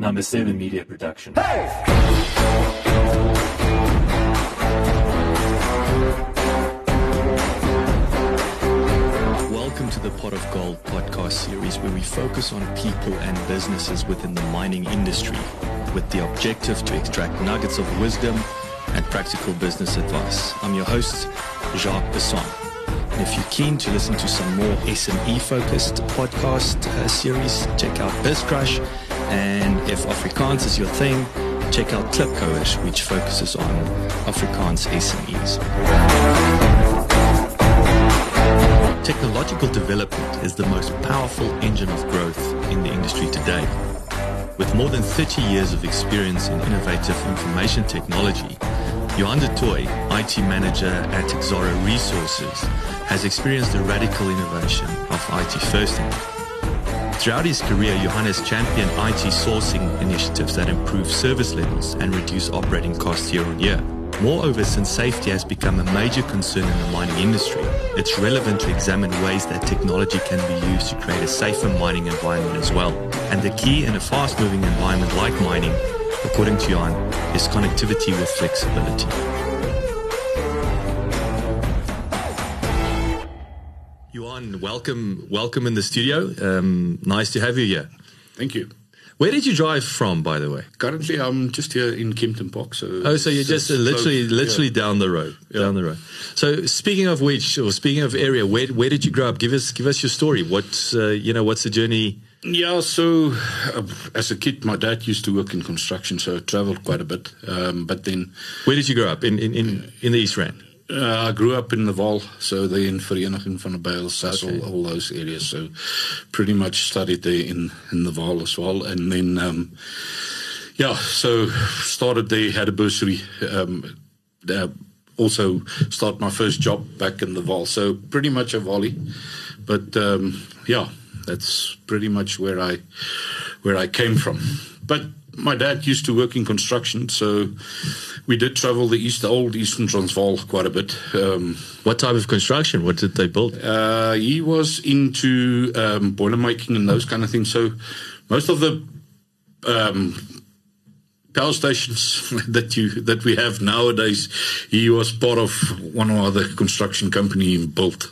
Number 7 Media Production. Hey! Welcome to the Pot of Gold podcast series where we focus on people and businesses within the mining industry with the objective to extract nuggets of wisdom and practical business advice. I'm your host, Jacques Besson. And if you're keen to listen to some more SME focused podcast uh, series, check out BizCrush. And if Afrikaans is your thing, check out Klipkouers, which focuses on Afrikaans SMEs. Technological development is the most powerful engine of growth in the industry today. With more than 30 years of experience in innovative information technology, Johan du Toit, IT manager at Exxaro Resources, has experienced the radical innovation of IT firsthand. Throughout his career, Johannes championed IT sourcing initiatives that improve service levels and reduce operating costs year on year. Moreover, since safety has become a major concern in the mining industry, it's relevant to examine ways that technology can be used to create a safer mining environment as well. And the key in a fast moving environment like mining, according to Johan, is connectivity with flexibility. Welcome, welcome in the studio. Um, nice to have you here. Thank you. Where did you drive from, by the way? Currently, I'm just here in Kempton Park. So Oh, so you're just uh, literally, so, literally yeah. down the road, Yeah. down the road. So, speaking of which, or speaking of area, where where did you grow up? Give us give us your story. What uh, you know? What's the journey? Yeah, so uh, as a kid, my dad used to work in construction, so I traveled quite a bit. Um, but then Where did you grow up? In in in, in the East Rand. Uh, I grew up in the Vaal, so they in Vereeniging van der Bijl, Sasol, Okay. all those areas. So pretty much studied there in, in the Vaal as well. And then, um, yeah, so started there, had a bursary. Um, uh, also start my first job back in the Vaal. So pretty much a volley. But um, yeah, that's pretty much where I where I came from. But my dad used to work in construction, so we did travel the east, the old Eastern Transvaal quite a bit. Um, What type of construction? What did they build? uh, he was into um, boiler making and those kind of things. So most of the um, power stations that you that we have nowadays, he was part of one or other construction company he built.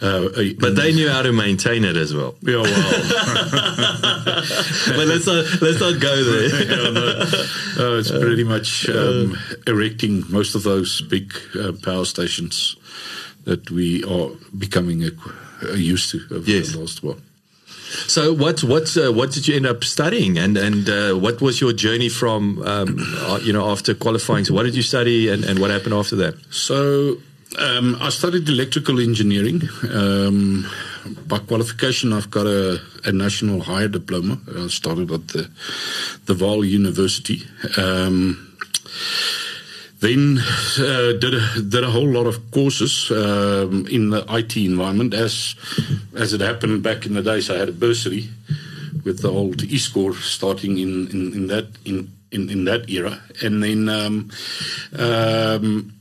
Uh, But they knew how to maintain it as well. yeah, well, but let's not let's not go there. yeah, no, uh, it's pretty much um, erecting most of those big uh, power stations that we are becoming uh, used to over Yes. the last while. So what what uh, what did you end up studying, and and uh, what was your journey from um, uh, you know after qualifying? So what did you study, and, and what happened after that? So um, I studied electrical engineering. Um, by qualification, I've got a, a national higher diploma. I started at the the Vaal University. Um, then uh, did a, did a whole lot of courses um, in the IT environment. As as it happened back in the days, I had a bursary with the old Iscor starting in, in, in that in, in, in that era, and then um, um,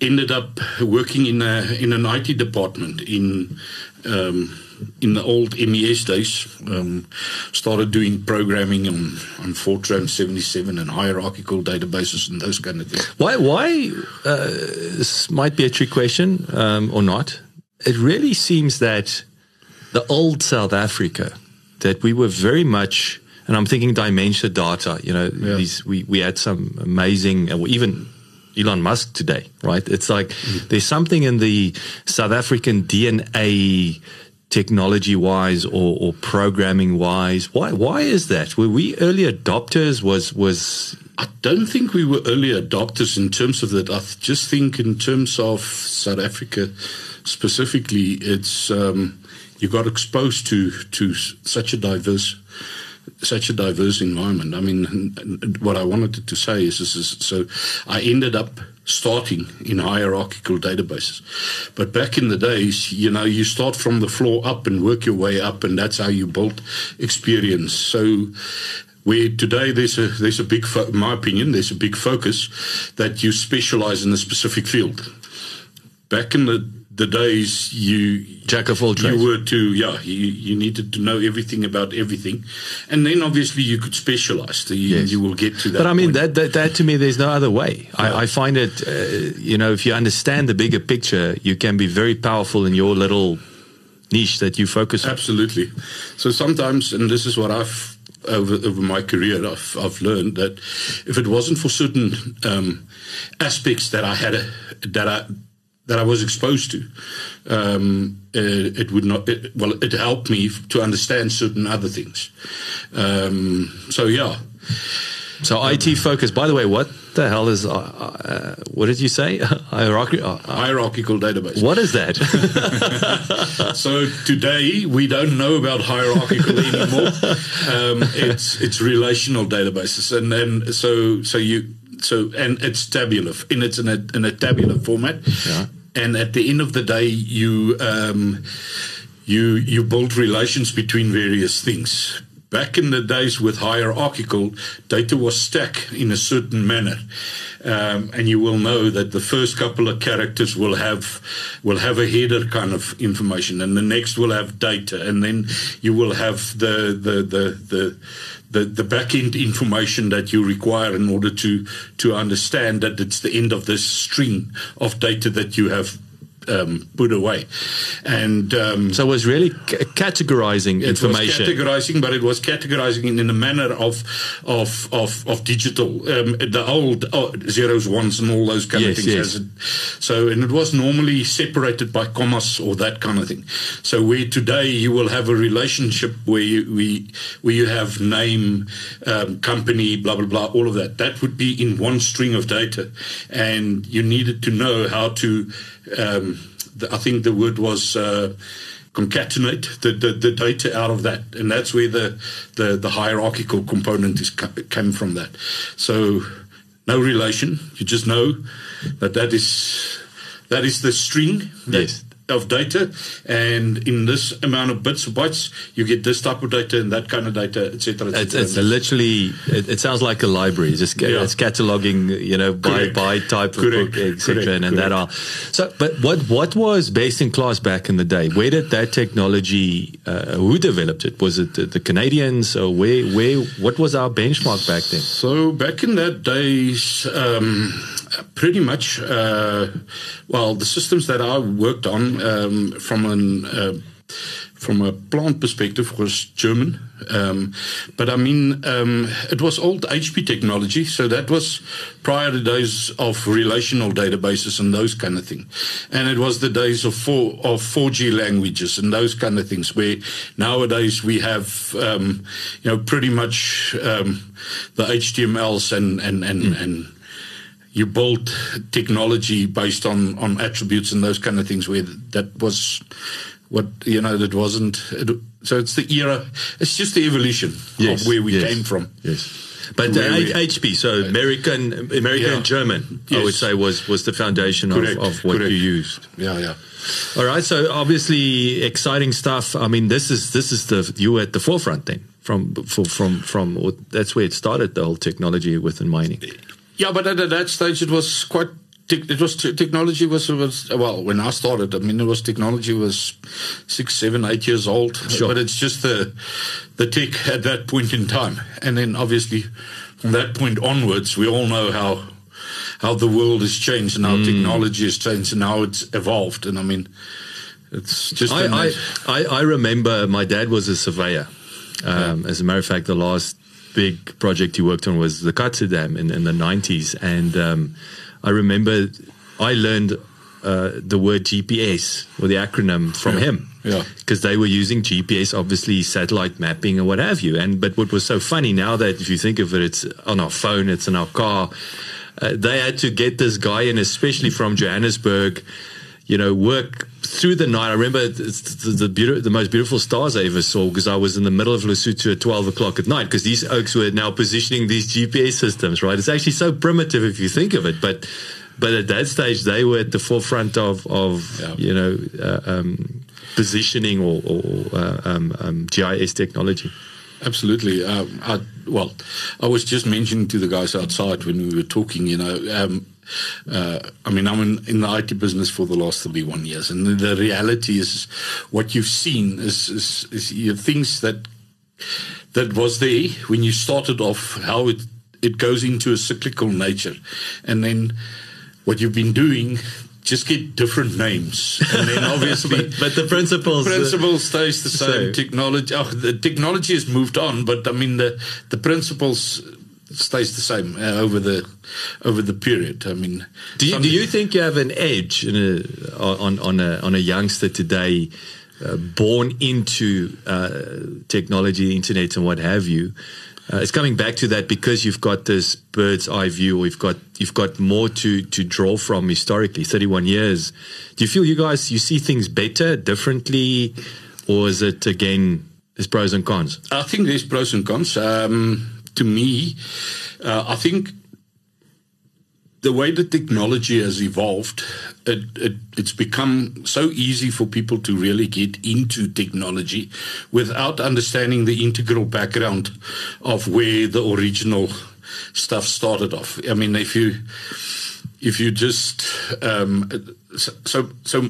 ended up working in a in an IT department in um, in the old MES days. Um, started doing programming on on Fortran 77 and hierarchical databases and those kind of things. Why? Why? Uh, this might be a trick question um, or not. It really seems that the old South Africa, that we were very much, and I'm thinking Dimension Data. You know, these we we had some amazing, even. Elon Musk today, right? It's like there's something in the South African DNA technology wise or, or programming wise. Why why is that? Were we early adopters? Was was I don't think we were early adopters in terms of that. I just think in terms of South Africa specifically, it's um, you got exposed to to such a diverse such a diverse environment. I mean, what I wanted to say is, is, is so I ended up starting in hierarchical databases. But back in the days, you know, you start from the floor up and work your way up, and that's how you build experience. So where today there's a there's a big, fo- my opinion, there's a big focus that you specialize in a specific field. Back in the the days you jack of all trades. You were to yeah, you, you needed to know everything about everything, and then obviously you could specialize. So you, yes. you will get to that. But I mean that, that, that to me, there's no other way. Yeah. I, I, find it, uh, you know, if you understand the bigger picture, you can be very powerful in your little niche that you focus on. Absolutely. So sometimes, and this is what I've over, over my career, I've, I've learned that if it wasn't for certain um, aspects that I had, a, that I that I was exposed to, um, it, uh, it, would not. It, well, it helped me to understand certain other things. Um, so yeah. So IT focus. By the way, what the hell is uh, uh, what did you say? Hierarchy, uh, hierarchical database. What is that? so today we don't know about hierarchical anymore. Um, it's it's relational databases, and then so so you so and it's tabular in it's in a in a tabular format. Yeah and at the end of the day, you um, you you build relations between various things. Back in the days with hierarchical, data was stacked in a certain manner, um, and you will know that the first couple of characters will have will have a header kind of information, and the next will have data, and then you will have the the the the the, the back end information that you require in order to to understand that it's the end of this string of data that you have um, put away. And um, so it was really c- categorizing information. It was categorizing, but it was categorizing in, in a manner of of of, of digital, um, the old oh, zeros, ones, and all those kind yes, of things. Yes. It, so, and it was normally separated by commas or that kind of thing. So, where today you will have a relationship where you, we where you have name, um, company, blah blah blah, all of that. That would be in one string of data, and you needed to know how to um, the, I think the word was uh, concatenate the, the, the, data out of that, and that's where the the, the hierarchical component is came from. That, so no relation. You just know that that is that is the string. That, yes of data, and in this amount of bits or bytes, you get this type of data and that kind of data, etc. Et it's, it's literally, it, it, sounds like a library. It's just yeah. it's cataloging, you know, by by type of Correct. book, etc. And, and that are so. But what what was best in class back in the day? Where did that technology? Uh, who developed it? Was it the, the Canadians? Or where where what was our benchmark back then? So back in that days. Um, pretty much, uh, well, the systems that I worked on um, from an uh, from a plant perspective was German. Um, but I mean, um, it was old HP technology, so that was prior to days of relational databases and those kind of things. And it was the days of four of 4G languages and those kind of things. Where nowadays we have, um, you know, pretty much um, the HTMLs and and and, mm. and you build technology based on on attributes and those kind of things where that was what you know that wasn't it, so it's the era it's just the evolution yes, of where we yes, came from yes but uh, HP, so American, American yeah. and German, yes. I would say was was the foundation of, of, what Correct. you used. Yeah, yeah. All right, so obviously exciting stuff. I mean, this is this is the you at the forefront then from from from from that's where it started the whole technology within mining. Yeah, but at that stage it was quite. It was technology was was well when I started. I mean, it was technology was six, seven, eight years old. Sure. But it's just the the tech at that point in time, and then obviously from that point onwards, we all know how how the world has changed and how mm. technology has changed and how it's evolved. And I mean, it's just. I I, I, I, remember my dad was a surveyor. Um, yeah. As a matter of fact, the last big project he worked on was the Katse Dam in, in the 90s. And um, I remember I learned uh, the word GPS or the acronym from yeah. him. Yeah. Because they were using GPS, obviously satellite mapping and what have you. And but what was so funny now that if you think of it, it's on our phone, it's in our car. Uh, they had to get this guy in, especially from Johannesburg, you know, work through the night. I remember the, the, the, the most beautiful stars I ever saw because I was in the middle of Lesotho at 12 o'clock at night because these oaks were now positioning these GPS systems, right? It's actually so primitive if you think of it, but but at that stage they were at the forefront of of yeah. you know uh, um, positioning or, or uh, um, um, GIS technology. Absolutely. Um, I, well, I was just mentioning to the guys outside when we were talking. You know, um, Uh, I mean, I'm in, in, the IT business for the last 31 years, and the, the reality is what you've seen is, is, is you know, things that that was there when you started off, how it, it goes into a cyclical nature. And then what you've been doing just get different names, and then obviously, but, but, the principles principle uh, stays the same. So. Technology, oh, the technology has moved on, but I mean the the principles stays the same uh, over the over the period. I mean, do you, do you think you have an edge a, on on a on a youngster today? Uh, born into uh, technology, internet, and what have you. Uh, it's coming back to that because you've got this bird's eye view, or you've got you've got more to to draw from historically. Thirty one years. Do you feel you guys you see things better, differently, or is it again there's pros and cons? I think there's pros and cons. Um, to me, uh, I think the way the technology has evolved, it, it, it's become so easy for people to really get into technology without understanding the integral background of where the original stuff started off. I mean, if you if you just um, so so.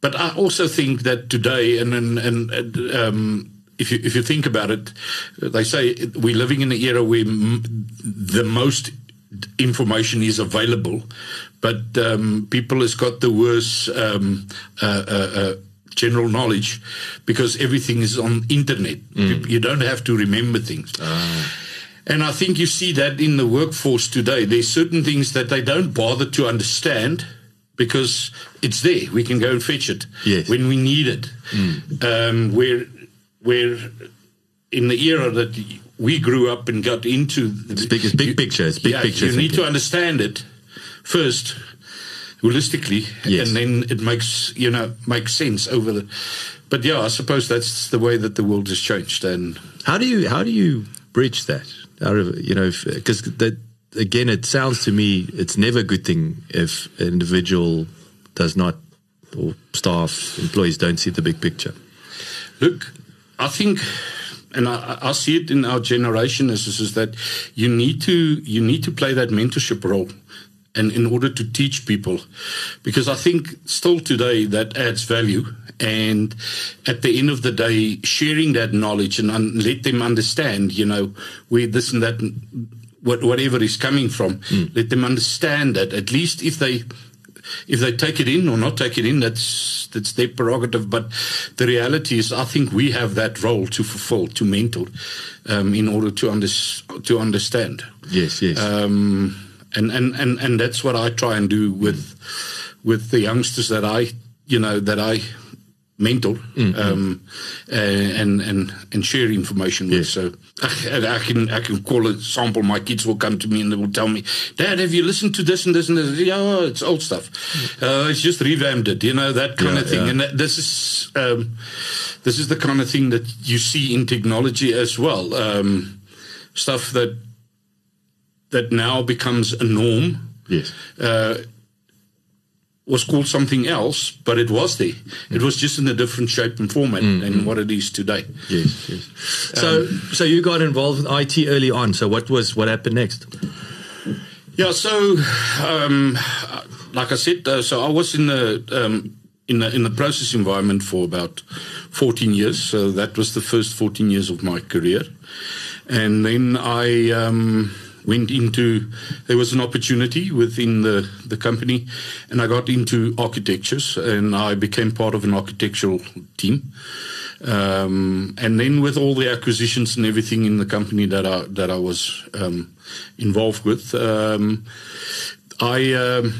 But I also think that today, and and, and um, if you if you think about it, they say we're living in an era where m- the most information is available, but um, people has got the worst um, uh, uh, uh, general knowledge because everything is on internet. Mm. You don't have to remember things. Ah. And I think you see that in the workforce today. There's certain things that they don't bother to understand because it's there. We can go and fetch it yes. when we need it. Mm. Um, where, where in the era that we grew up and got into. It's big, it's big you, picture. It's big yeah, picture. You thinking. need to understand it first, holistically, yes. and then it makes you know makes sense over the. But yeah, I suppose that's the way that the world has changed. And how do you how do you bridge that? out of You know, because that again, it sounds to me it's never a good thing if an individual does not or staff employees don't see the big picture. Look, I think and I, I, see it in our generation is, is, is that you need to you need to play that mentorship role and in order to teach people because i think still today that adds value and at the end of the day sharing that knowledge and un- let them understand you know where this and that what, whatever is coming from mm. let them understand that at least if they if they take it in or not take it in, that's that's their prerogative. But the reality is, I think we have that role to fulfill, to mentor, um, in order to under, to understand. Yes, yes. Um, and, and, and, and that's what I try and do with with the youngsters that I you know that I mentor mm-hmm. um, and and and share information with. So I, I, can I can call a sample. My kids will come to me and they will tell me, "Dad, have you listened to this and this and this?" Yeah, oh, it's old stuff. Mm-hmm. Uh, it's just revamped it, you know that kind yeah, of thing. Yeah. And that, this is um, this is the kind of thing that you see in technology as well. Um, stuff that that now becomes a norm. Yes. Uh, was called something else, but it was there. It was just in a different shape and format mm, than mm. what it is today. Yes, yes. So, um, so you got involved with IT early on. So, what was what happened next? Yeah, so um, like I said, uh, so I was in the um, in the in the process environment for about 14 years. So that was the first 14 years of my career, and then I um, went into there was an opportunity within the the company and I got into architectures and I became part of an architectural team. Um, and then with all the acquisitions and everything in the company that I that I was um, involved with um, I um,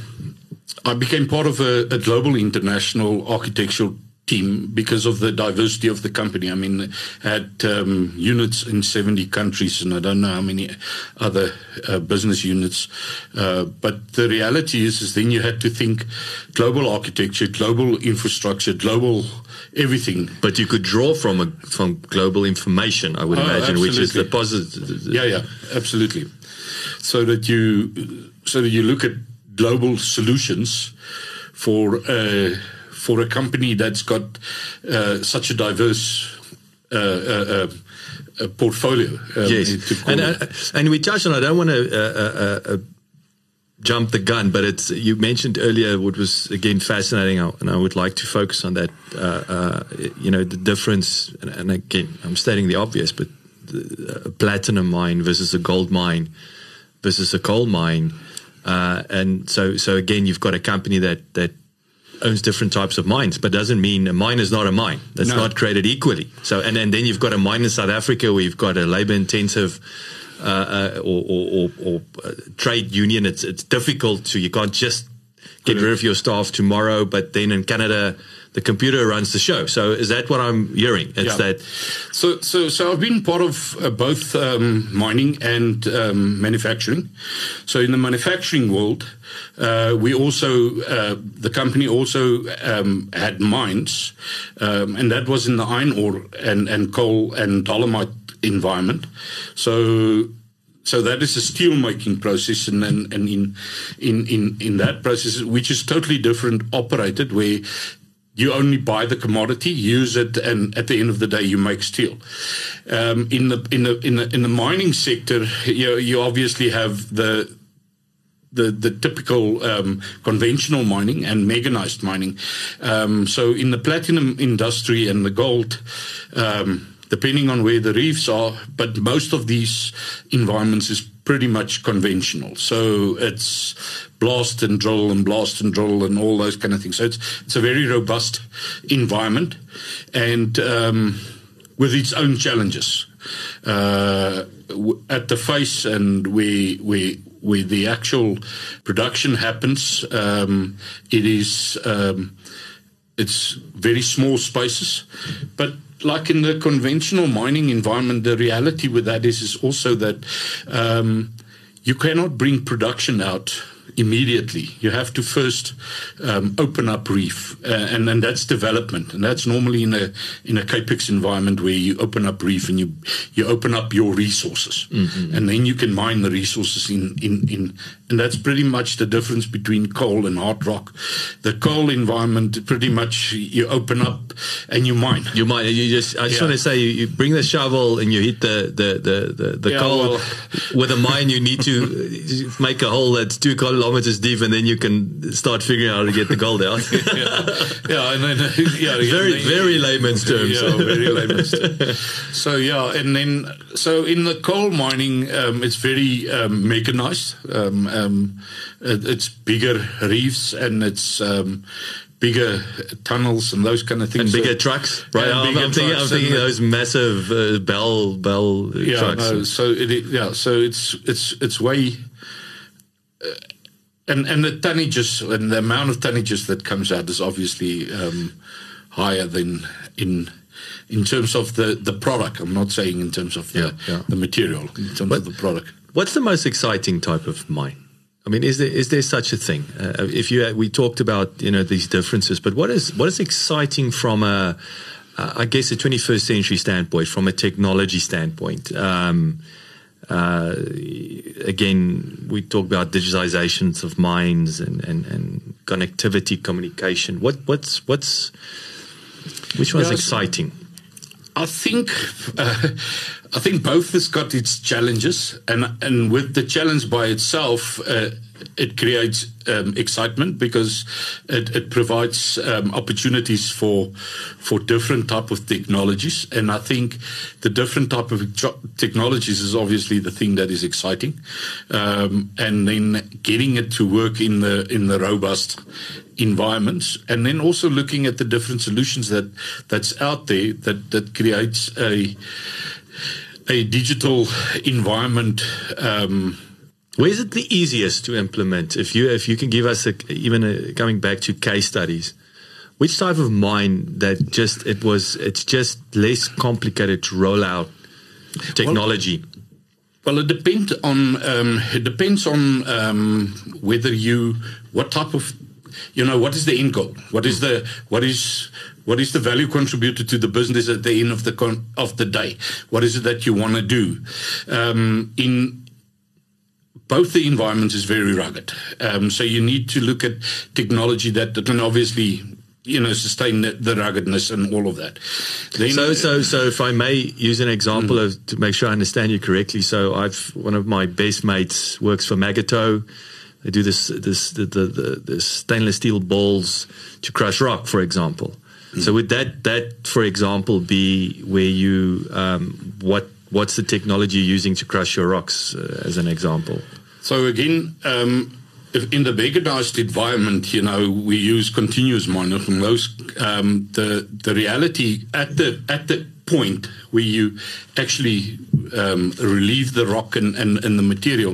I became part of a, a global international architectural team because of the diversity of the company. I mean, had um, units in 70 countries, and I don't know how many other uh, business units. Uh, but the reality is, is then you had to think global architecture, global infrastructure, global everything. But you could draw from a, from global information, I would oh, imagine, absolutely. which is the positive. Yeah, yeah, absolutely. So that you so that you look at global solutions for. Uh, for a company that's got uh, such a diverse uh, uh, uh portfolio. Um, yes, and, and we touched on. I don't want to jump the gun, but it's you mentioned earlier what was again fascinating, and I would like to focus on that. Uh, uh, you know, the difference, and, and, again, I'm stating the obvious, but a platinum mine versus a gold mine versus a coal mine, uh, and so so again, you've got a company that that owns different types of mines, but doesn't mean a mine is not a mine. It's no. not created equally. So, and, and then you've got a mine in South Africa where you've got a labor intensive uh, uh, or, or, or, or uh, trade union. It's it's difficult to you can't just get rid of your staff tomorrow. But then in Canada, the computer runs the show. So is that what I'm hearing? It's yeah. that. So so so I've been part of uh, both um, mining and um, manufacturing. So in the manufacturing world, uh, we also uh, the company also um, had mines, um, and that was in the iron ore and and coal and dolomite environment. So so that is a steel making process, and, and, and in, in in in that process, which is totally different, operated where you only buy the commodity, use it, and at the end of the day, you make steel. Um, in the in the in the in the mining sector, you you obviously have the the, the typical um, conventional mining and mechanized mining. Um, so in the platinum industry and the gold, um, depending on where the reefs are, but most of these environments is pretty much conventional. So it's blast and drill and blast and drill and all those kind of things. So it's it's a very robust environment and um, with its own challenges. Uh, at the face and we we where the actual production happens, um, it is um, it's very small spaces, but like in the conventional mining environment, the reality with that is, is also that um, you cannot bring production out immediately. You have to first um, open up reef, uh, and and that's development, and that's normally in a in a capex environment where you open up reef and you you open up your resources, mm-hmm. and then you can mine the resources in in in, and that's pretty much the difference between coal and hard rock. The coal environment, pretty much you open up and you mine. You mine. You just I just yeah. want to say you, you, bring the shovel and you hit the the the the, the yeah, coal. Well, with a mine, you need to make a hole that's two kilometers deep, and then you can start figuring out how to get the gold out. yeah, yeah, and then, yeah, very very layman's terms. Yeah, very layman's terms. So yeah, and then so in the coal mining, um, it's very um, mechanized. Um, um it, it's bigger reefs and it's um, bigger tunnels and those kind of things. And bigger so, trucks, right? I'm, I'm, thinking, I'm thinking those massive uh, bell bell yeah, trucks. No, so it, yeah, so it's it's it's way. Uh, and and the tonnages and the amount of tonnages that comes out is obviously um, higher than in in terms of the the product. I'm not saying in terms of the, yeah, yeah. the material, in terms but of the product. What's the most exciting type of mine? I mean, is there is there such a thing? Uh, if you we talked about you know these differences, but what is what is exciting from a uh, I guess a 21st century standpoint, from a technology standpoint? Um, uh, again, we talk about digitizations of mines and, and, and connectivity, communication. What what's what's which one's yes, exciting? I think uh, I think both has got its challenges, and and with the challenge by itself, uh, it creates um, excitement because it, it provides um, opportunities for for different type of technologies. And I think the different type of technologies is obviously the thing that is exciting um, and then getting it to work in the in the robust environments and then also looking at the different solutions that that's out there that that creates a a digital environment um, where is it the easiest to implement? If you if you can give us a, even a, coming back to case studies, which type of mine that just it was it's just less complicated to roll out technology. Well, well it depends on um, it depends on um, whether you what type of you know what is the end goal what is the what is what is the value contributed to the business at the end of the con- of the day what is it that you want to do um, in both the environments is very rugged. Um, so you need to look at technology that, that can obviously you know sustain the, the, ruggedness and all of that. Then, so so so if I may use an example mm. of to make sure I understand you correctly. So I've one of my best mates works for Magotteaux. They do this this the the, the, the stainless steel balls to crush rock, for example. So would that that for example be where you um, what what's the technology you're using to crush your rocks uh, as an example? So again. Um, in the mechanized environment, you know, we use continuous monitoring. Those um, the the reality at the at the point where you actually um, relieve the rock and, and, and, the material.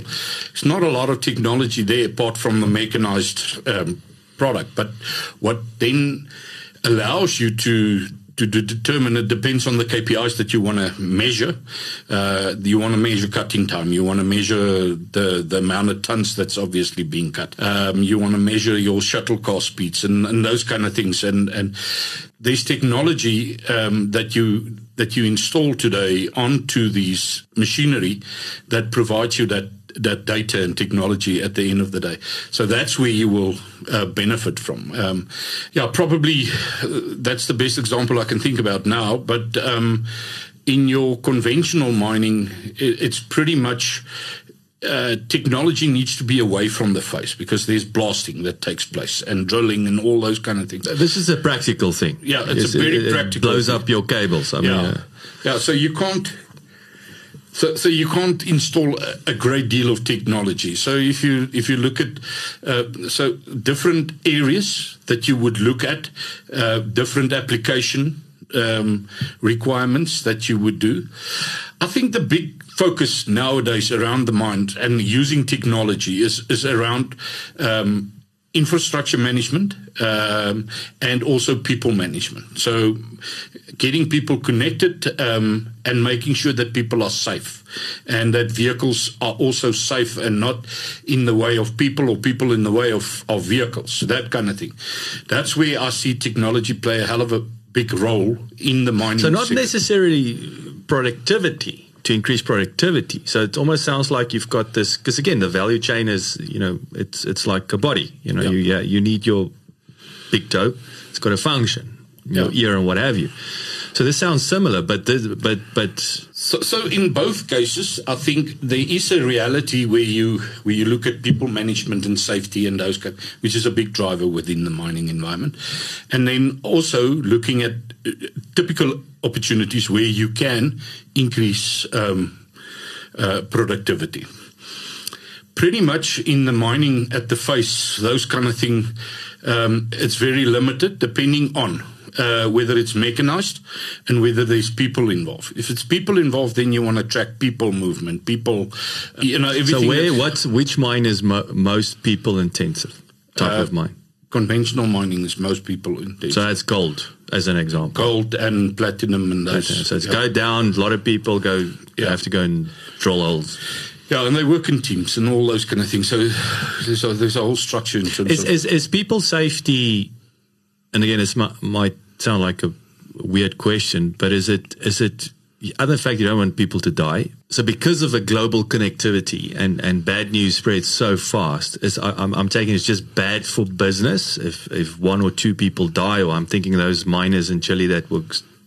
It's not a lot of technology there apart from the mechanized um, product. But what then allows you to to, determine it depends on the KPIs that you want to measure. Uh, you want to measure cutting time. You want to measure the, the amount of tons that's obviously being cut. Um, you want to measure your shuttle car speeds and, and those kind of things. And, and there's technology um, that you that you install today onto these machinery that provides you that that data and technology at the end of the day. So that's where you will uh, benefit from. Um, yeah, probably uh, that's the best example I can think about now. But um, in your conventional mining, it's pretty much. Uh, technology needs to be away from the face because there's blasting that takes place and drilling and all those kind of things. This is a practical thing. Yeah, it's, it's a very it, practical. It blows thing. up your cables. I yeah. mean, uh, yeah. So you can't so, so you can't install a, great deal of technology. So if you if you look at uh, so different areas that you would look at, uh, different application um, requirements that you would do. I think the big focus nowadays around the mind and using technology is is around um, infrastructure management um, and also people management. So, getting people connected um, and making sure that people are safe and that vehicles are also safe and not in the way of people or people in the way of, of vehicles, that kind of thing. That's where I see technology play a hell of a big role in the mining. So, not sector. necessarily productivity to increase productivity. So it almost sounds like you've got this because again, the value chain is you know it's it's like a body. You know, yeah. you yeah, you need your big toe. It's got a function, your yeah. ear and what have you. So this sounds similar, but this, but but so, so in both cases, I think there is a reality where you where you look at people management and safety and those, which is a big driver within the mining environment, and then also looking at uh, typical opportunities where you can increase um, uh, productivity. Pretty much in the mining at the face, those kind of thing, um, it's very limited depending on uh, whether it's mechanized and whether there's people involved. If it's people involved, then you want to track people movement, people, you know, everything. So where, what's, which mine is mo- most people intensive type uh, of mine? Conventional mining is most people intensive. So that's gold as an example. Gold and platinum and those. So it's yeah. go down. A lot of people go. Yeah. have to go and drill holes. Yeah, and they work in teams and all those kind of things. So there's a, there's a whole structure in terms is, of. Is, is people safety, and again, it might sound like a weird question, but is it is it other fact you don't want people to die. So because of the global connectivity and, and bad news spreads so fast, I, am I'm taking it's just bad for business if if one or two people die, or I'm thinking those miners in Chile that were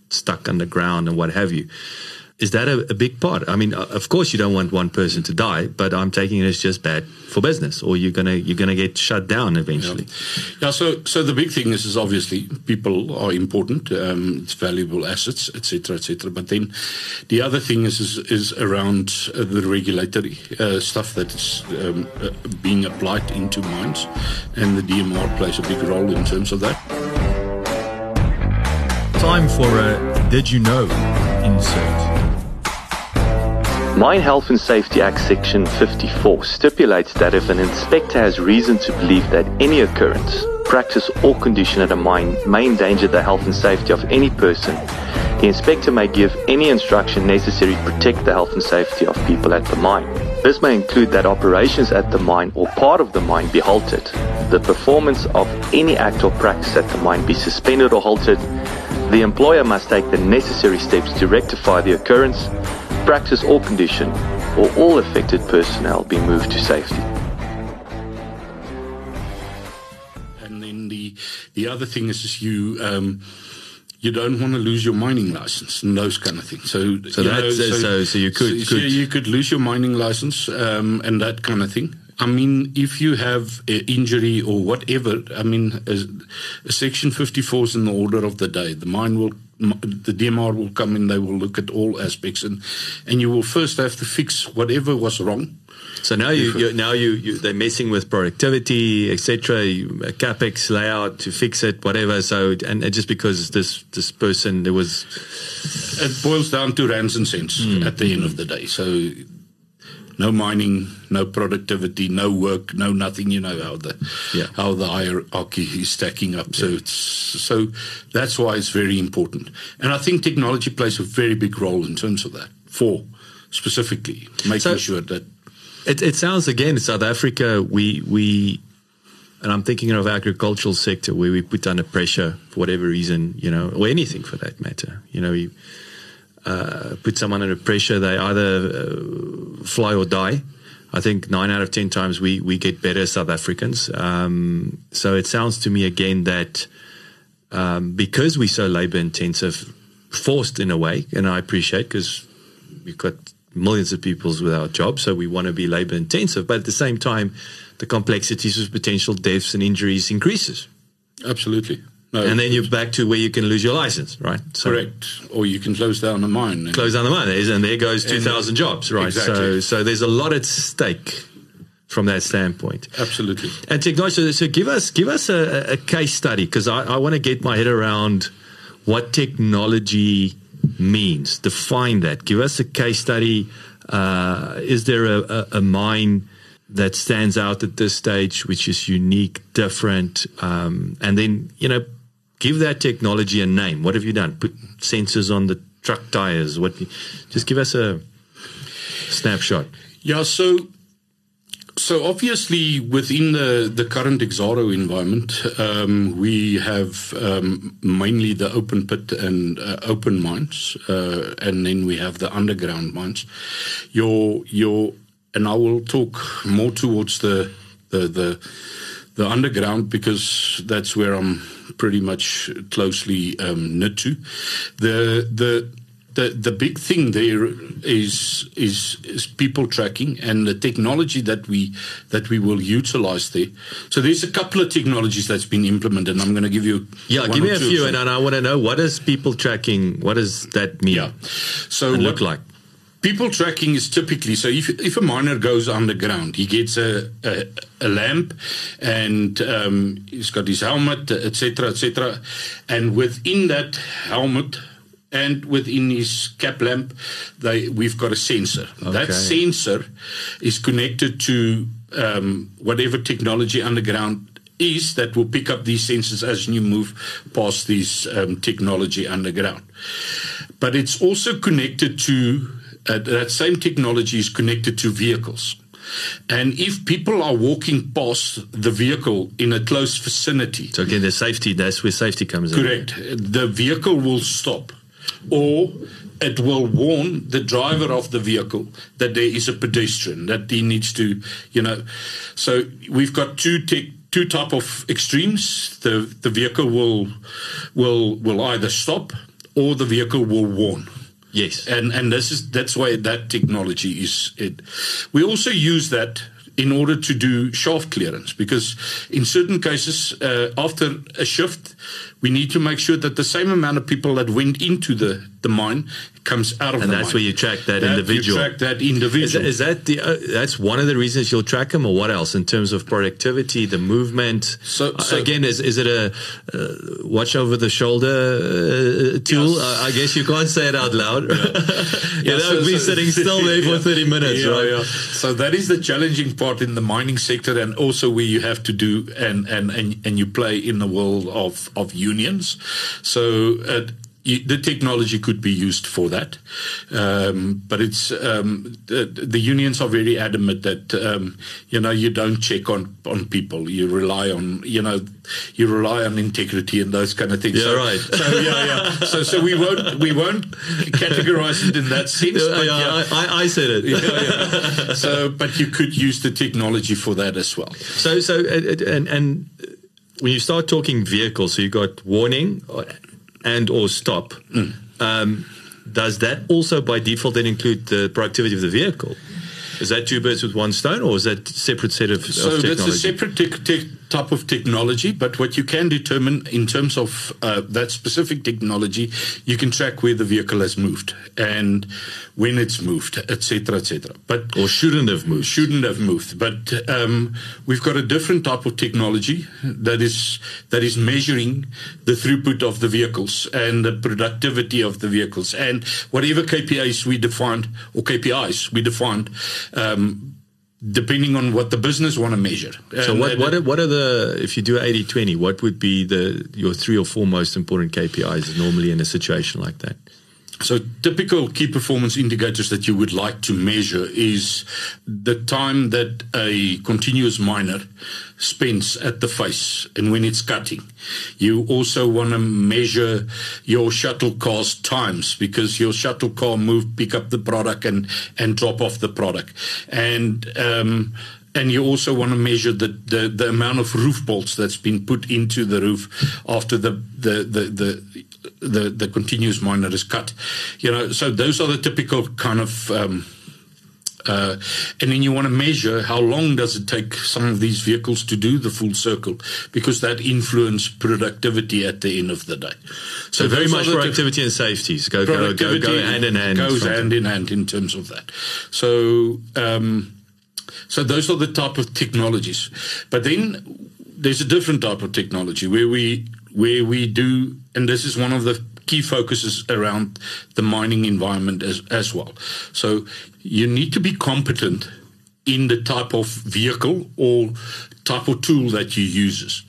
stuck underground and what have you. Is that a, a, big part? I mean, uh, of course, you don't want one person to die, but I'm taking it as just bad for business, or you're gonna you're gonna get shut down eventually. Yeah. yeah so, so the big thing is, is obviously people are important. Um, it's valuable assets, etc., etc. But then the other thing is is, is around uh, the regulatory uh, stuff that is um, uh, being applied into mines, and the DMR plays a big role in terms of that. Time for a did you know insert. Mine Health and Safety Act Section 54 stipulates that if an inspector has reason to believe that any occurrence, practice, or condition at a mine may endanger the health and safety of any person, the inspector may give any instruction necessary to protect the health and safety of people at the mine. This may include that operations at the mine or part of the mine be halted, the performance of any act or practice at the mine be suspended or halted, the employer must take the necessary steps to rectify the occurrence, practice or condition, or all affected personnel be moved to safety. And then the the other thing is, is you. Um, you don't want to lose your mining license and those kind of things. So, so that's know, so, so, so, you could, so, could, you could lose your mining license um, and that kind of thing. I mean, if you have an injury or whatever, I mean, a, a Section 54 is in the order of the day. The mine will, the DMR will come in, they will look at all aspects, and, and you will first have to fix whatever was wrong. So now you you now you, you they're messing with productivity, etc. Capex layout to fix it, whatever. So and, and just because this this person there was, it boils down to rands and cents mm. at the end of the day. So no mining, no productivity, no work, no nothing. You know how the yeah. how the hierarchy is stacking up. So yeah. it's so that's why it's very important. And I think technology plays a very big role in terms of that. For specifically making so, sure that it, it sounds again in South Africa. We we and I'm thinking of agricultural sector where we put under pressure for whatever reason, you know, or anything for that matter. You know, you uh, put someone under pressure, they either uh, fly or die. I think nine out of ten times we we get better South Africans. Um, so it sounds to me again that um, because we're so labor intensive, forced in a way, and I appreciate because we've got millions of people without jobs, so we want to be labor intensive. But at the same time, the complexities of potential deaths and injuries increases. Absolutely. No, and then you're back to where you can lose your license, right? So correct. Or you can close down the mine. Close down the mine, and there goes 2,000 jobs, right? Exactly. So, so there's a lot at stake from that standpoint. Absolutely. And technology. So, so give us give us a, a case study because I, I want to get my head around what technology means. Define that. Give us a case study. Uh, is there a, a, a, mine that stands out at this stage, which is unique, different? Um, and then, you know, give that technology a name. What have you done? Put sensors on the truck tires. What? Just give us a snapshot. Yeah. So so obviously, within the, the current Exxaro environment, um, we have um, mainly the open pit and uh, open mines, uh, and then we have the underground mines. Your your and I will talk more towards the the the, the underground because that's where I'm pretty much closely um, knit to. The the the the big thing there is is is people tracking and the technology that we that we will utilize there. So there's a couple of technologies that's been implemented. I'm going to give you yeah, give me a few, and, and I want to know what is people tracking. What does that mean? Yeah, so what, look like. People tracking is typically so if if a miner goes underground, he gets a a, a lamp, and um, he's got his helmet, etc., etc., and within that helmet and within his cap lamp, they, we've got a sensor. Okay. That sensor is connected to um, whatever technology underground is that will pick up these sensors as you move past this um, technology underground. But it's also connected to uh, that same technology is connected to vehicles. And if people are walking past the vehicle in a close vicinity. So, again, the safety, that's where safety comes correct, in. Correct. The vehicle will stop or it will warn the driver of the vehicle that there is a pedestrian that he needs to you know so we've got two te- two type of extremes the the vehicle will will will either stop or the vehicle will warn yes. And and this is that's why that technology is it we also use that in order to do shaft clearance because in certain cases uh, after a shift we need to make sure that the same amount of people that went into the, the mine comes out of and the that's where you track that, that individual. track that individual. Is, is that the uh, that's one of the reasons you'll track them, or what else in terms of productivity, the movement? So, so uh, again, is is it a uh, watch over the shoulder uh, tool? Yes. Uh, I guess you can't say it out loud. Yeah. you yeah, know, so, be so, sitting still there yeah. for thirty minutes, yeah, right? Yeah. So that is the challenging part in the mining sector, and also where you have to do and and and, and you play in the world of of unions. So uh, the technology could be used for that, um, but it's um, the, the, unions are very adamant that um, you know you don't check on on people. You rely on you know you rely on integrity and those kind of things. Yeah, so, right. So yeah, yeah. So so we won't we won't categorize it in that sense. But yeah, yeah. I, I, said it. Yeah, yeah. So, but you could use the technology for that as well. So so and and when you start talking vehicles, so you got warning and or stop. Mm. Um, does that also by default then include the productivity of the vehicle? Is that two birds with one stone, or is that separate set of, so of technology? that's a separate te- te- type of technology, but what you can determine in terms of uh, that specific technology, you can track where the vehicle has moved and when it's moved, etc., etc. But or shouldn't have moved. shouldn't have moved. But um, we've got a different type of technology that is that is measuring the throughput of the vehicles and the productivity of the vehicles and whatever KPIs we defined or KPIs we defined. Um, depending on what the business want to measure. So And what what are, what are the if you do 80-20, what would be the your three or four most important KPIs normally in a situation like that? So typical key performance indicators that you would like to measure is the time that a continuous miner spends at the face and when it's cutting. You also want to measure your shuttle car's times because your shuttle car move, pick up the product and, and drop off the product. And, um, and you also want to measure the, the, the amount of roof bolts that's been put into the roof after the, the, the, the, the, the continuous miner is cut. You know, so those are the typical kind of um, uh, and then you want to measure how long does it take some of these vehicles to do the full circle because that influence productivity at the end of the day. So very much productivity and safety go go, go, go, go hand in hand. goes hand in hand in terms of that. So um, so those are the type of technologies. But then there's a different type of technology where we where we do, and this is one of the key focuses around the mining environment as as well. So you need to be competent in the type of vehicle or type of tool that you uses.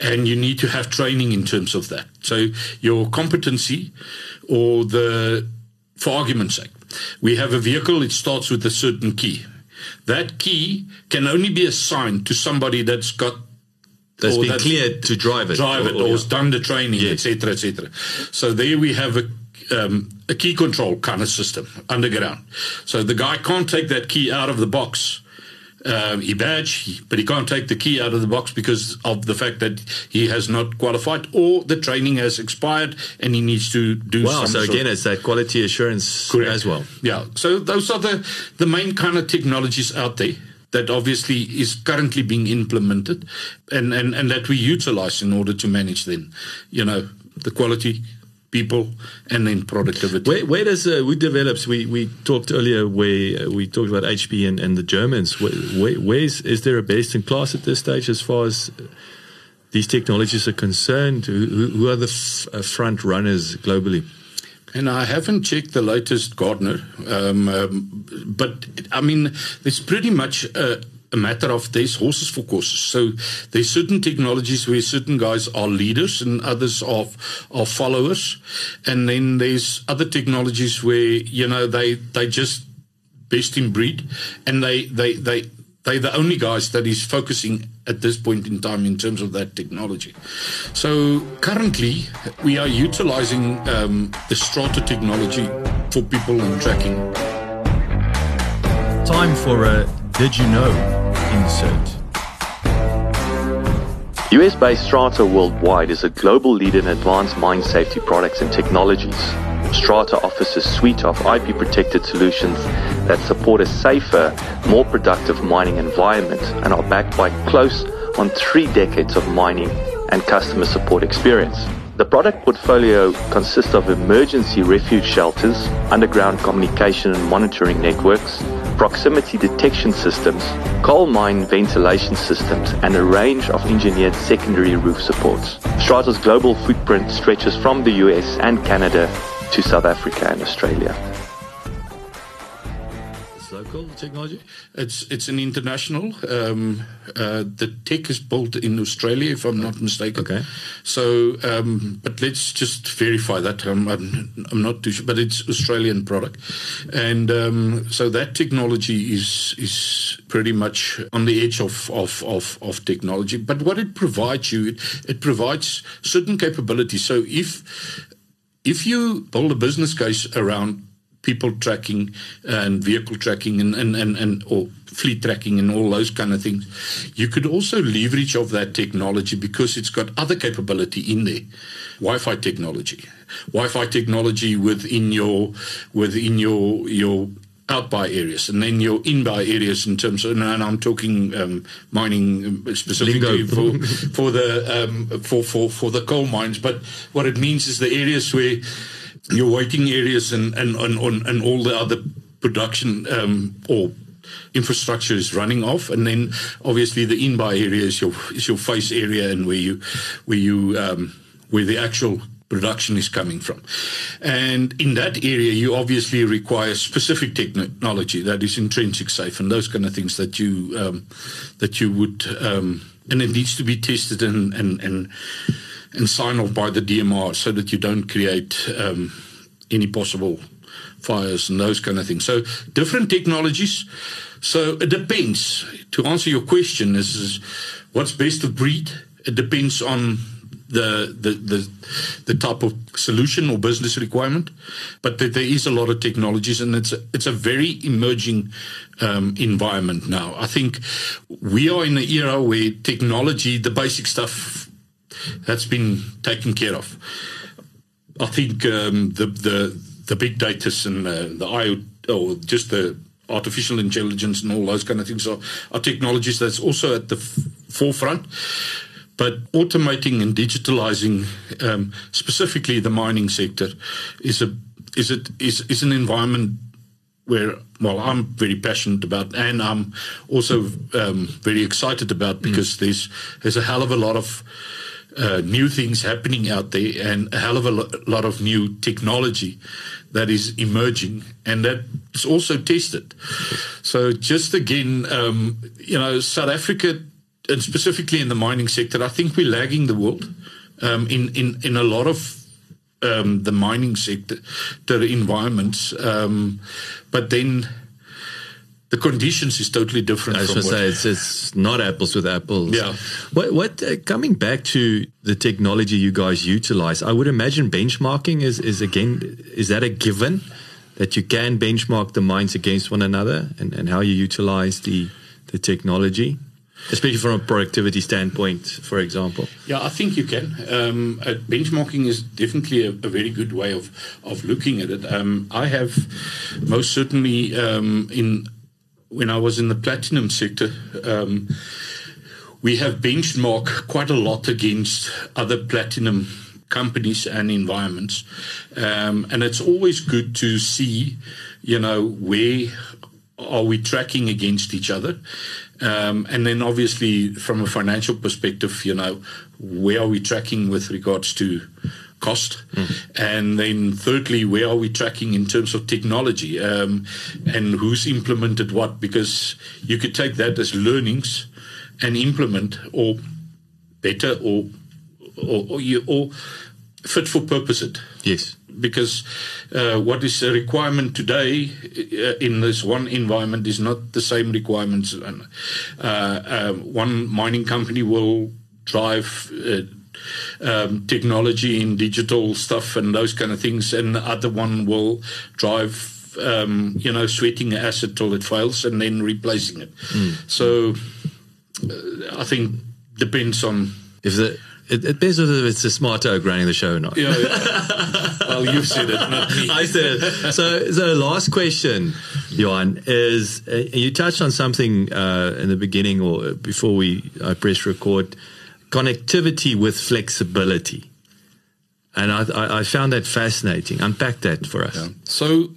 And you need to have training in terms of that. So your competency or the for argument's sake we have a vehicle it starts with a certain key. That key can only be assigned to somebody that's got That's or been cleared to drive it. drive it or, has done the training, Yes. etc., etc. So there we have a um, a key control kind of system underground. So the guy can't take that key out of the box. Um, he badge, but he can't take the key out of the box because of the fact that he has not qualified or the training has expired and he needs to do. Wow. So again, it's that quality assurance Correct. as well. Yeah. So those are the the main kind of technologies out there that obviously is currently being implemented and, and, and that we utilize in order to manage then, you know, the quality, people, and then productivity. Where, where does uh, we develops? We we talked earlier where uh, we talked about HP and, and the Germans. Where, where, where's is there a best in class at this stage as far as these technologies are concerned? Who, who who are the f- uh, front runners globally? And I haven't checked the latest Gartner, um, um, but I mean, it's pretty much a, a matter of there's horses for courses. So there's certain technologies where certain guys are leaders and others are are followers, and then there's other technologies where you know they they just best in breed, and they they they they're the only guys that is focusing at this point in time in terms of that technology. So currently, we are utilizing um, the Strata technology for people in tracking. Time for a did you know insert. US based Strata Worldwide is a global leader in advanced mine safety products and technologies. Strata offers a suite of IP protected solutions that support a safer, more productive mining environment and are backed by close on three decades of mining and customer support experience. The product portfolio consists of emergency refuge shelters, underground communication and monitoring networks, proximity detection systems, coal mine ventilation systems, and a range of engineered secondary roof supports. Strata's global footprint stretches from the US and Canada to South Africa and Australia. It's local technology. It's it's an international. Um, uh, the tech is built in Australia, if I'm not mistaken. Okay. So, um, but let's just verify that. I'm, I'm, I'm not too sure, but it's Australian product, and um, so that technology is is pretty much on the edge of of, of, of technology. But what it provides you, it, it provides certain capabilities. So if if you build a business case around people tracking uh, and vehicle tracking and, and, and, and or fleet tracking and all those kind of things, you could also leverage of that technology because it's got other capability in there. Wi-Fi technology. Wi-Fi technology within your within your your out by areas, and then your in by areas in terms of, and I'm talking um, mining specifically for for the um, for for for the coal mines. But what it means is the areas where your waiting areas and and and, and all the other production um, or infrastructure is running off, and then obviously the in by area is your is your face area and where you where you um, where the actual production is coming from. And in that area, you obviously require specific technology that is intrinsic safe and those kind of things that you um, that you would um, and it needs to be tested and and and and signed off by the DMR so that you don't create um, any possible fires and those kind of things. So different technologies. So it depends. To answer your question, is, is what's best of breed? It depends on the, the the the type of solution or business requirement, but there is a lot of technologies, and it's a, it's a very emerging um, environment now. I think we are in an era where technology, the basic stuff, that's been taken care of. I think um, the the the big data and uh, the IO or just the artificial intelligence and all those kind of things are, are technologies that's also at the f- forefront. But automating and digitalizing, um, specifically the mining sector, is a is it is is an environment where well I'm very passionate about and I'm also um, very excited about because mm. there's there's a hell of a lot of uh, new things happening out there and a hell of a lo- lot of new technology that is emerging and that's also tested. So just again, um, you know, South Africa and specifically in the mining sector, I think we're lagging the world um, in, in, in a lot of um, the mining sector, the environments. Um, but then the conditions is totally different. I was going to say it's, it's not apples with apples. Yeah. What what uh, coming back to the technology you guys utilize? I would imagine benchmarking is is again is that a given that you can benchmark the mines against one another and, and how you utilize the the technology especially from a productivity standpoint, for example? Yeah, I think you can. Um, uh, benchmarking is definitely a, a, very good way of, of looking at it. Um, I have most certainly um, in when I was in the platinum sector. Um, we have benchmarked quite a lot against other platinum companies and environments, um, and it's always good to see, you know, where are we tracking against each other? Um, and then obviously from a financial perspective, you know, where are we tracking with regards to cost? Mm. And then thirdly, where are we tracking in terms of technology um, and who's implemented what? Because you could take that as learnings and implement or better or or, or, you, or fit for purpose it. Yes because uh, what is a requirement today uh, in this one environment is not the same requirements. Uh, uh one mining company will drive uh, um, technology in digital stuff and those kind of things, and the other one will drive. Um, you know, sweating asset till it fails and then replacing it. Mm. So, uh, I think depends on if the it, it depends whether it's a smart oak running the show or not. Yeah, yeah. well, you've said it, not me. I said it. So, so last question, Johan, is uh, you touched on something uh, in the beginning or before we I press record, connectivity with flexibility. And I, I, I found that fascinating. Unpack that for us. Yeah. So,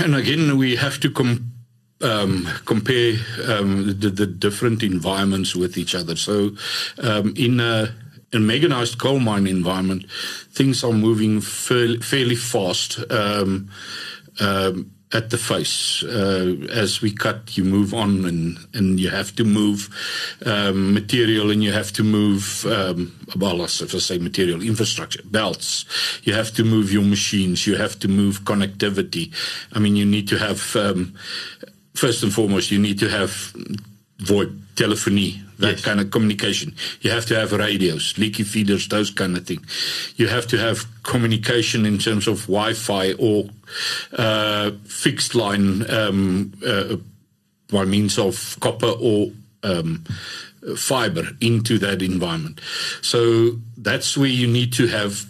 and again, we have to com- um, compare um, the, the, different environments with each other. So, um, in a in mechanized coal mine environment, things are moving fairly, fast um, um, at the face. Uh, as we cut, you move on, and, and you have to move um, material, and you have to move, um, well, if I say material, infrastructure, belts. You have to move your machines. You have to move connectivity. I mean, you need to have, um, first and foremost, you need to have VoIP, telephony, that yes. kind of communication. You have to have radios, leaky feeders, those kind of thing. You have to have communication in terms of Wi-Fi or uh, fixed line um, uh, by means of copper or um, fiber into that environment. So that's where you need to have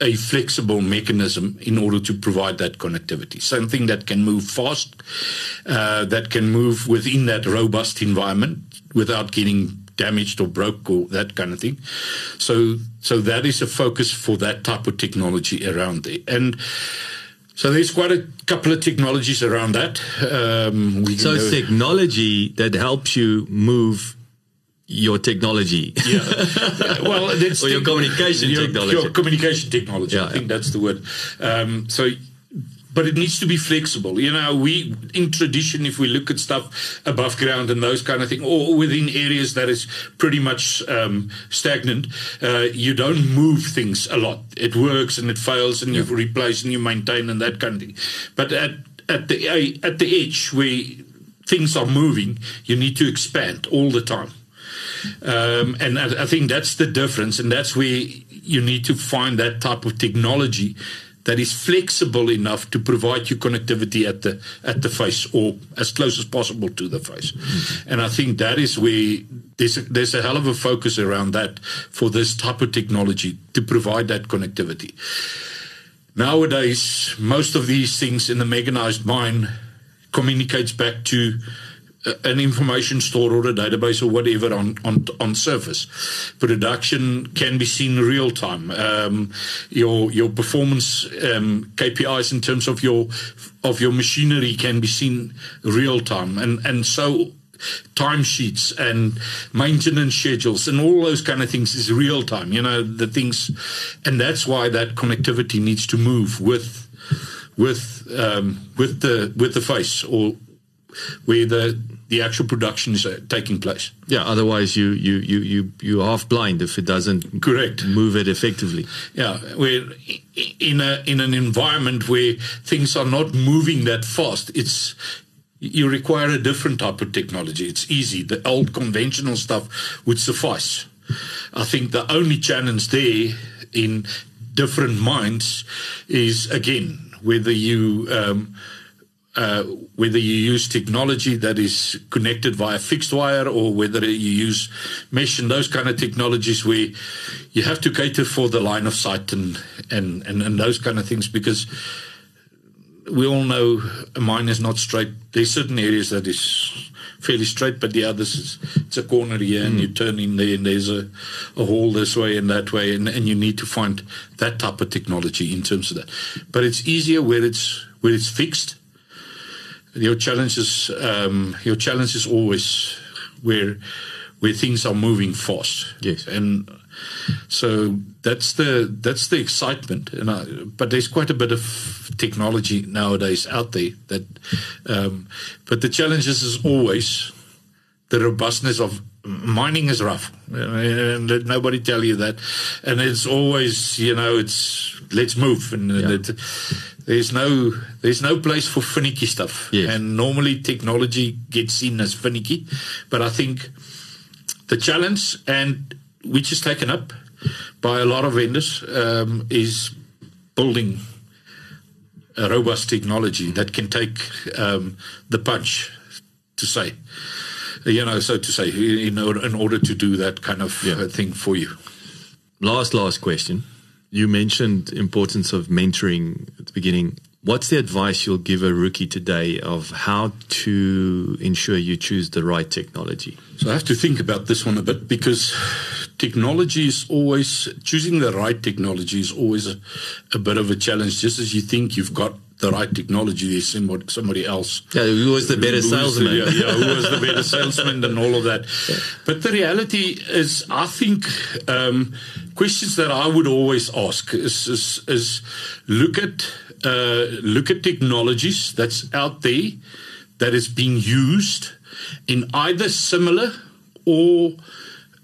a flexible mechanism in order to provide that connectivity. Something that can move fast, uh, that can move within that robust environment without getting damaged or broke or that kind of thing. So, so that is a focus for that type of technology around there. And so there's quite a couple of technologies around that. Um, so it's technology that helps you move your technology. Yeah. yeah. Well, or your communication your, technology. Your communication technology. Yeah, I think yeah. that's the word. Um, so but it needs to be flexible. You know, we in tradition, if we look at stuff above ground and those kind of things, or within areas that is pretty much um, stagnant, uh, you don't move things a lot. It works and it fails, and yeah. you replace and you maintain and that kind of thing. But at at the at the edge where things are moving, you need to expand all the time. Um, and I, I think that's the difference, and that's where you need to find that type of technology that is flexible enough to provide you connectivity at the at the face or as close as possible to the face. And I think that is where there's a, there's a hell of a focus around that for this type of technology to provide that connectivity. Nowadays, most of these things in the mechanized mine communicates back to an information store or a database or whatever on on on surface. Production can be seen real time. Um, your your performance um, KPIs in terms of your of your machinery can be seen real time, and and so timesheets and maintenance schedules and all those kind of things is real time. You know the things, and that's why that connectivity needs to move with with um, with the with the face or where the the actual production is uh, taking place. Yeah, otherwise you you you you you are half blind if it doesn't correct move it effectively. Yeah, we're in a in an environment where things are not moving that fast. It's you require a different type of technology. It's easy. The old conventional stuff would suffice. I think the only challenge there in different minds is again whether you um, uh, whether you use technology that is connected via fixed wire or whether you use mesh and those kind of technologies where you have to cater for the line of sight and, and, and, and those kind of things because we all know a mine is not straight. There's certain areas that is fairly straight, but the others is, it's a corner here, mm. and you turn in there, and there's a, a hole this way and that way, and, and you need to find that type of technology in terms of that. But it's easier where it's where it's fixed, your challenge is um, your challenge is always where where things are moving fast. Yes, and so that's the that's the excitement. And I, but there's quite a bit of technology nowadays out there that. Um, but the challenge is always the robustness of mining is rough and let nobody tell you that and it's always you know it's let's move and yeah. it, there's no there's no place for finicky stuff. Yes. And normally technology gets seen as finicky, but I think the challenge and which is taken up by a lot of vendors um, is building a robust technology that can take um, the punch to say you know so to say in order, in order to do that kind of yeah. Uh, thing for you last last question you mentioned importance of mentoring at the beginning. What's the advice you'll give a rookie today of how to ensure you choose the right technology? So I have to think about this one a bit because technology is always choosing the right technology is always a, a bit of a challenge. Just as you think you've got the right technology, there's somebody, somebody else. Yeah, who was the better salesman? yeah, yeah, who was the better salesman and all of that. Yeah. But the reality is, I think um, questions that I would always ask is, is, is look at uh, look at technologies that's out there that is being used in either similar or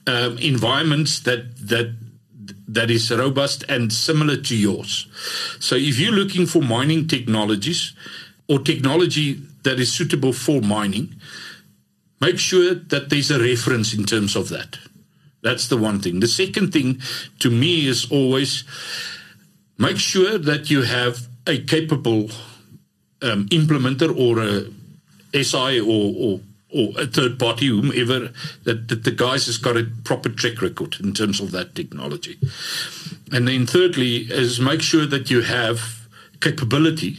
um, environments that that that is robust and similar to yours. So if you're looking for mining technologies or technology that is suitable for mining, make sure that there's a reference in terms of that. That's the one thing. The second thing to me is always make sure that you have a capable um, implementer or a SI or, or or a third party, whomever, that, that the guys has got a proper track record in terms of that technology. And then thirdly is make sure that you have capability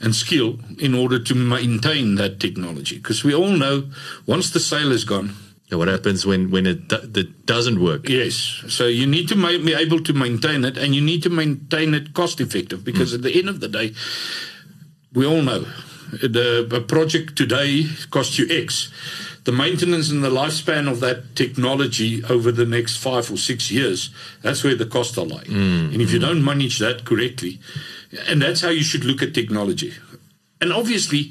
and skill in order to maintain that technology. Because we all know once the sale is gone, what happens when when it, do- it doesn't work? Yes. So you need to ma- be able to maintain it, and you need to maintain it cost effective because mm. at the end of the day, we all know the a project today costs you X. The maintenance and the lifespan of that technology over the next five or six years, that's where the costs are lying. and if you don't manage that correctly, and that's how you should look at technology. And obviously,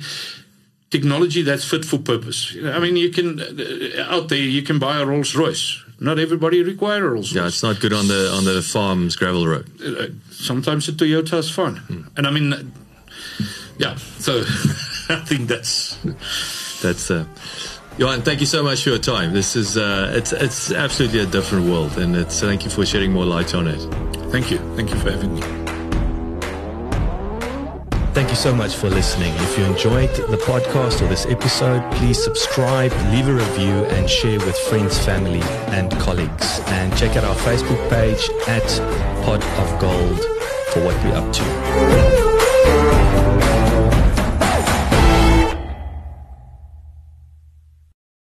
technology that's fit for purpose. I mean, you can uh, out there you can buy a Rolls Royce. Not everybody require a Rolls Royce. Yeah, it's not good on the on the farm's gravel road. Uh, sometimes a Toyota is fine, and I mean, uh, yeah. So I think that's That's uh, Johan. Thank you so much for your time. This is uh, it's it's absolutely a different world, and it's thank you for shedding more light on it. thank you, thank you for having me. Thank you so much for listening. If you enjoyed the podcast or this episode, please subscribe, leave a review, and share with friends, family, and colleagues. And check out our Facebook page at Pod of Gold for what we're up to.